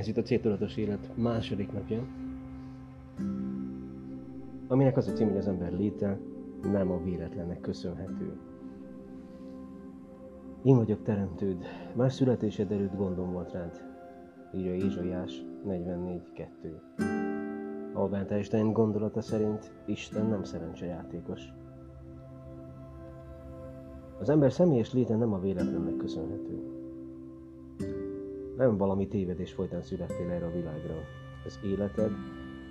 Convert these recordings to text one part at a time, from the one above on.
Ez itt a céltudatos élet második napja, aminek az a cím, hogy az ember léte nem a véletlennek köszönhető. Én vagyok teremtőd, más születésed előtt gondom volt rád, írja Ézsaiás 44.2. Albert Einstein gondolata szerint Isten nem szerencsejátékos. Az ember személyes léte nem a véletlennek köszönhető. Nem valami tévedés folytán születtél erre a világra. Az életed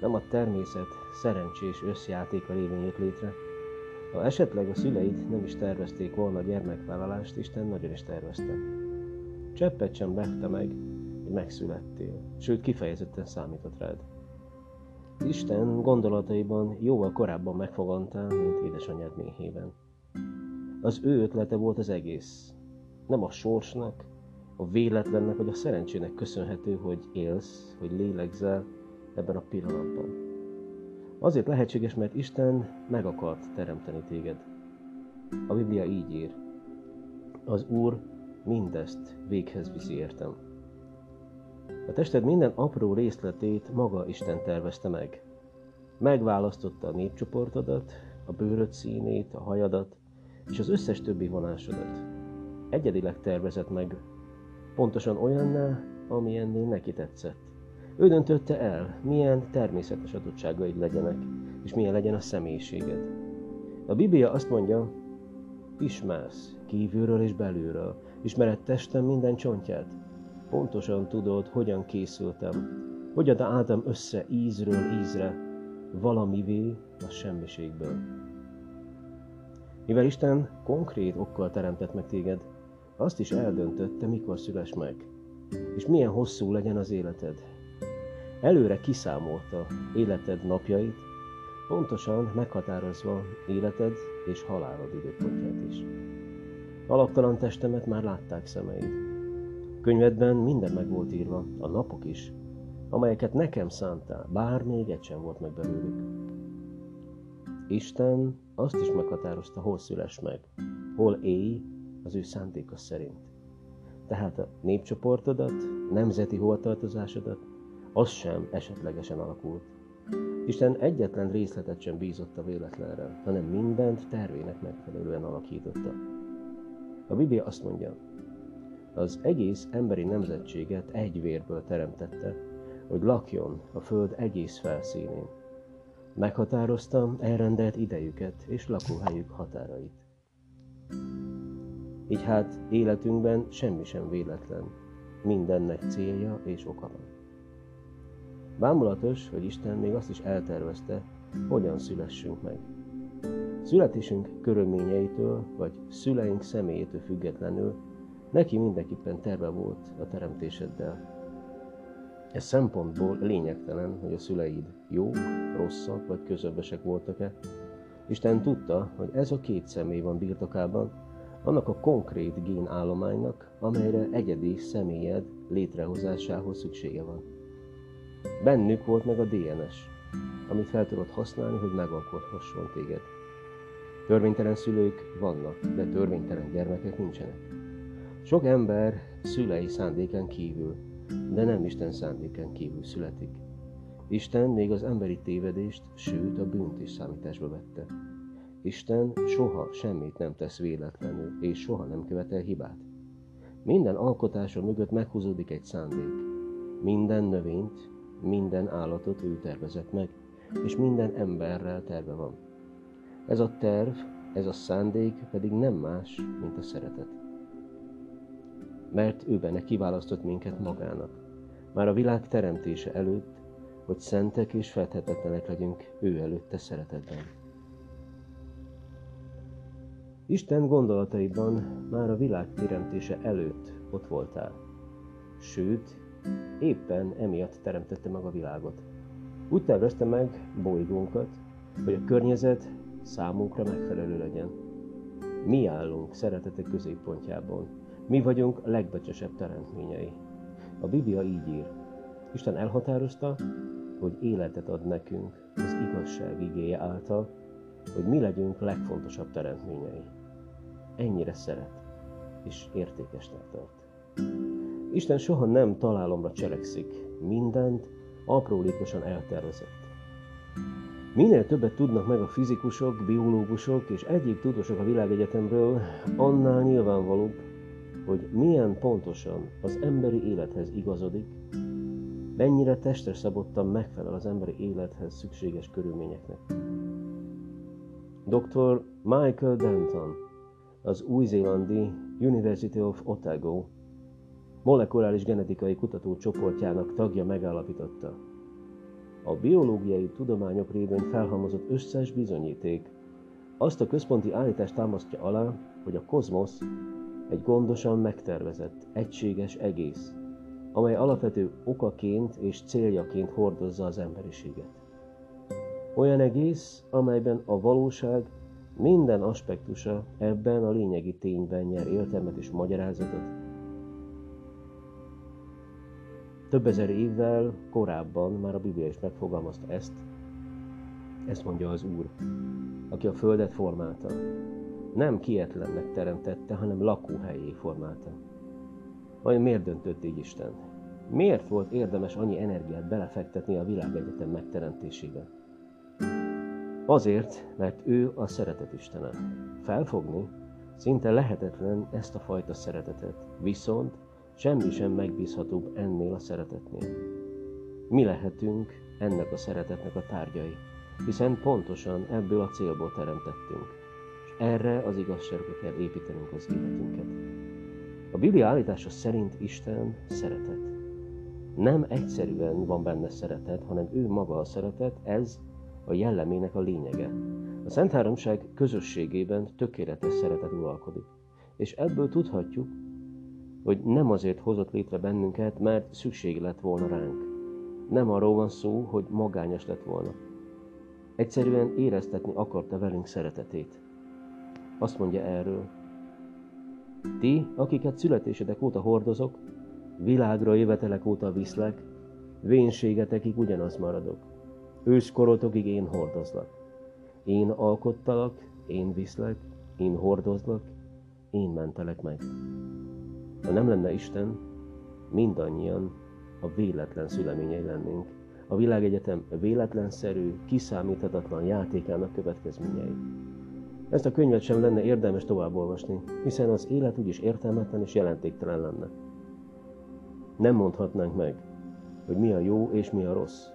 nem a természet szerencsés összjátéka révén jött létre. Ha esetleg a szüleid nem is tervezték volna a gyermekvállalást, Isten nagyon is tervezte. Cseppet sem lepte meg, hogy megszülettél, sőt kifejezetten számított rád. Isten gondolataiban jóval korábban megfogantál, mint édesanyád méhében. Az ő ötlete volt az egész. Nem a sorsnak, a véletlennek vagy a szerencsének köszönhető, hogy élsz, hogy lélegzel ebben a pillanatban. Azért lehetséges, mert Isten meg akart teremteni téged. A Biblia így ír. Az Úr mindezt véghez viszi értem. A tested minden apró részletét maga Isten tervezte meg. Megválasztotta a népcsoportodat, a bőröd színét, a hajadat, és az összes többi vonásodat. Egyedileg tervezett meg, pontosan olyanná, amilyennél neki tetszett. Ő döntötte el, milyen természetes adottságaid legyenek, és milyen legyen a személyiséged. A Biblia azt mondja, ismersz kívülről és belülről, ismered testem minden csontját. Pontosan tudod, hogyan készültem, hogyan álltam össze ízről ízre, valamivé a semmiségből. Mivel Isten konkrét okkal teremtett meg téged, azt is eldöntötte, mikor szüles meg, és milyen hosszú legyen az életed. Előre kiszámolta életed napjait, pontosan meghatározva életed és halálod időpontját is. Alaptalan testemet már látták szemeid. Könyvedben minden meg volt írva, a napok is, amelyeket nekem szántál, bár még egy sem volt meg belőlük. Isten azt is meghatározta, hol szüles meg, hol élj az ő szándéka szerint. Tehát a népcsoportodat, nemzeti holtartozásodat, az sem esetlegesen alakult. Isten egyetlen részletet sem bízott a véletlenre, hanem mindent tervének megfelelően alakította. A Biblia azt mondja, az egész emberi nemzetséget egy vérből teremtette, hogy lakjon a föld egész felszínén. Meghatározta elrendelt idejüket és lakóhelyük határait. Így hát életünkben semmi sem véletlen, mindennek célja és oka van. Bámulatos, hogy Isten még azt is eltervezte, hogyan szülessünk meg. Születésünk körülményeitől, vagy szüleink személyétől függetlenül neki mindenképpen terve volt a teremtéseddel. Ez szempontból lényegtelen, hogy a szüleid jók, rosszak vagy közöbbesek voltak-e. Isten tudta, hogy ez a két személy van birtokában, annak a konkrét génállománynak, amelyre egyedi személyed létrehozásához szüksége van. Bennük volt meg a DNS, amit fel tudod használni, hogy megalkothasson téged. Törvénytelen szülők vannak, de törvénytelen gyermekek nincsenek. Sok ember szülei szándéken kívül, de nem Isten szándéken kívül születik. Isten még az emberi tévedést, sőt a bűnt is számításba vette. Isten soha semmit nem tesz véletlenül, és soha nem követel hibát. Minden alkotása mögött meghúzódik egy szándék. Minden növényt, minden állatot ő tervezett meg, és minden emberrel terve van. Ez a terv, ez a szándék pedig nem más, mint a szeretet. Mert ő benne kiválasztott minket magának, már a világ teremtése előtt, hogy szentek és fedhetetlenek legyünk ő előtte szeretetben. Isten gondolataiban már a világ teremtése előtt ott voltál. Sőt, éppen emiatt teremtette meg a világot. Úgy tervezte meg bolygónkat, hogy a környezet számunkra megfelelő legyen. Mi állunk szeretetek középpontjában. Mi vagyunk a legbecsesebb teremtményei. A Biblia így ír. Isten elhatározta, hogy életet ad nekünk az igazság igéje által, hogy mi legyünk legfontosabb teremtményei ennyire szeret és értékesnek tart. Isten soha nem találomra cselekszik, mindent aprólékosan eltervezett. Minél többet tudnak meg a fizikusok, biológusok és egyéb tudósok a világegyetemről, annál nyilvánvalóbb, hogy milyen pontosan az emberi élethez igazodik, mennyire testre szabottan megfelel az emberi élethez szükséges körülményeknek. Dr. Michael Denton, az új-zélandi University of Otago molekuláris genetikai kutatócsoportjának tagja megállapította. A biológiai tudományok révén felhalmozott összes bizonyíték azt a központi állítást támasztja alá, hogy a kozmosz egy gondosan megtervezett, egységes egész, amely alapvető okaként és céljaként hordozza az emberiséget. Olyan egész, amelyben a valóság minden aspektusa ebben a lényegi tényben nyer értelmet és magyarázatot. Több ezer évvel korábban már a Biblia is megfogalmazta ezt, ezt mondja az Úr, aki a földet formálta. Nem kietlennek teremtette, hanem lakóhelyé formálta. Vajon miért döntött így Isten? Miért volt érdemes annyi energiát belefektetni a világegyetem megteremtésébe? Azért, mert ő a szeretet Istene. Felfogni szinte lehetetlen ezt a fajta szeretetet, viszont semmi sem megbízhatóbb ennél a szeretetnél. Mi lehetünk ennek a szeretetnek a tárgyai, hiszen pontosan ebből a célból teremtettünk, és erre az igazságra kell építenünk az életünket. A Biblia állítása szerint Isten szeretet. Nem egyszerűen van benne szeretet, hanem ő maga a szeretet, ez a jellemének a lényege. A Szent Háromság közösségében tökéletes szeretet uralkodik. És ebből tudhatjuk, hogy nem azért hozott létre bennünket, mert szükség lett volna ránk. Nem arról van szó, hogy magányos lett volna. Egyszerűen éreztetni akarta velünk szeretetét. Azt mondja erről. Ti, akiket születésedek óta hordozok, világra jövetelek óta viszlek, vénségetekig ugyanaz maradok. Őskorotokig én hordozlak. Én alkottalak, én viszlek, én hordozlak, én mentelek meg. Ha nem lenne Isten, mindannyian a véletlen szüleményei lennénk. A világegyetem véletlenszerű, kiszámíthatatlan játékának következményei. Ezt a könyvet sem lenne érdemes továbbolvasni, hiszen az élet úgyis értelmetlen és jelentéktelen lenne. Nem mondhatnánk meg, hogy mi a jó és mi a rossz,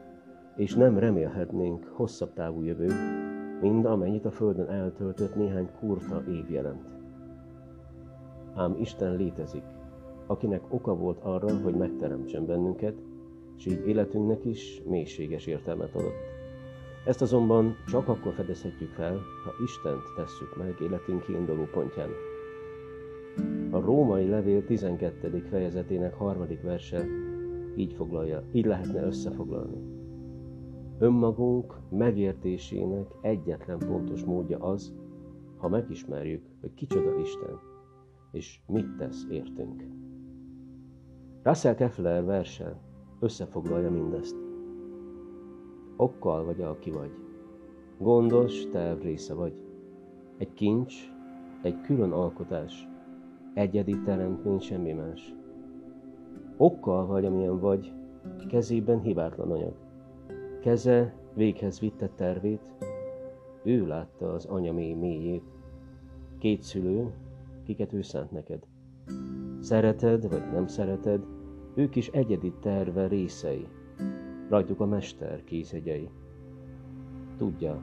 és nem remélhetnénk hosszabb távú jövőt, mint amennyit a Földön eltöltött néhány kurta év jelent. Ám Isten létezik, akinek oka volt arra, hogy megteremtsen bennünket, és így életünknek is mélységes értelmet adott. Ezt azonban csak akkor fedezhetjük fel, ha Istent tesszük meg életünk kiinduló pontján. A római levél 12. fejezetének harmadik verse így foglalja, így lehetne összefoglalni. Önmagunk megértésének egyetlen pontos módja az, ha megismerjük, hogy kicsoda Isten, és mit tesz értünk. Russell Keffler verse összefoglalja mindezt. Okkal vagy, aki vagy. Gondos terv része vagy. Egy kincs, egy külön alkotás, egyedi teremtmény, semmi más. Okkal vagy, amilyen vagy, kezében hibátlan anyag. Keze véghez vitte tervét, ő látta az anya mély mélyét. Két szülő, kiket ő szánt neked. Szereted vagy nem szereted, ők is egyedi terve részei. Rajtuk a mester kézhegyei. Tudja,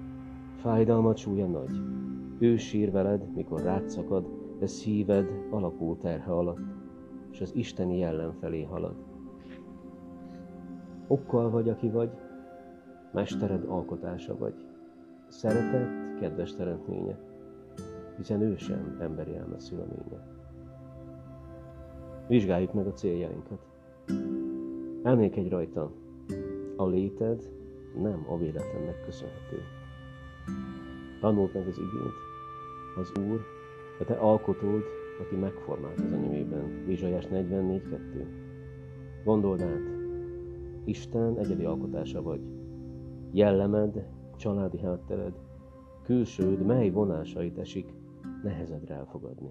fájdalmat súlya nagy. Ő sír veled, mikor rátszakad, de szíved alakul terhe alatt, és az isteni jellem felé halad. Okkal vagy, aki vagy, Mestered alkotása vagy. Szeretett, kedves teremtménye, hiszen ő sem emberi elme szüleménye. Vizsgáljuk meg a céljainkat. Elmékedj rajta, a léted nem a véletlennek köszönhető. Tanult meg az igényt, az Úr, a te alkotód, aki megformált az enyémében. Izsajás 44.2. Gondold át, Isten egyedi alkotása vagy, jellemed, családi háttered, külsőd, mely vonásait esik nehezedre elfogadni.